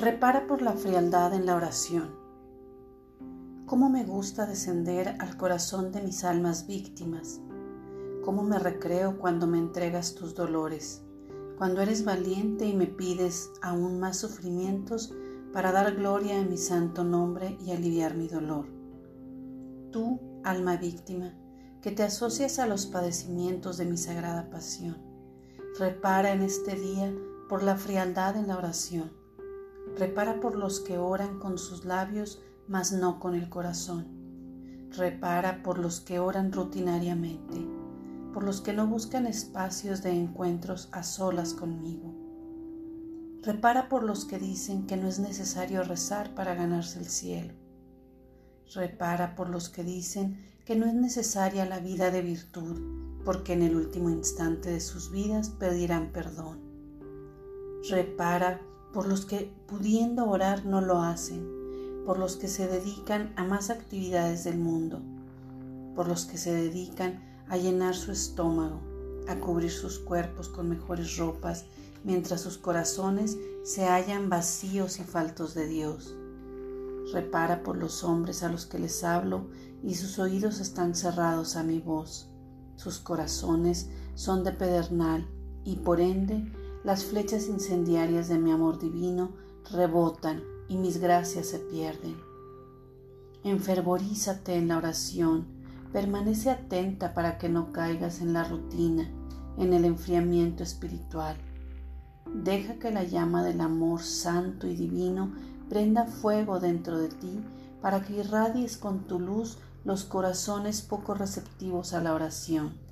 Repara por la frialdad en la oración. Cómo me gusta descender al corazón de mis almas víctimas. Cómo me recreo cuando me entregas tus dolores, cuando eres valiente y me pides aún más sufrimientos para dar gloria a mi santo nombre y aliviar mi dolor. Tú, alma víctima, que te asocias a los padecimientos de mi sagrada pasión, repara en este día por la frialdad en la oración. Repara por los que oran con sus labios, mas no con el corazón. Repara por los que oran rutinariamente, por los que no buscan espacios de encuentros a solas conmigo. Repara por los que dicen que no es necesario rezar para ganarse el cielo. Repara por los que dicen que no es necesaria la vida de virtud, porque en el último instante de sus vidas pedirán perdón. Repara por los que pudiendo orar no lo hacen, por los que se dedican a más actividades del mundo, por los que se dedican a llenar su estómago, a cubrir sus cuerpos con mejores ropas, mientras sus corazones se hallan vacíos y faltos de Dios. Repara por los hombres a los que les hablo y sus oídos están cerrados a mi voz. Sus corazones son de pedernal y por ende las flechas incendiarias de mi amor divino rebotan y mis gracias se pierden. Enfervorízate en la oración, permanece atenta para que no caigas en la rutina, en el enfriamiento espiritual. Deja que la llama del amor santo y divino prenda fuego dentro de ti para que irradies con tu luz los corazones poco receptivos a la oración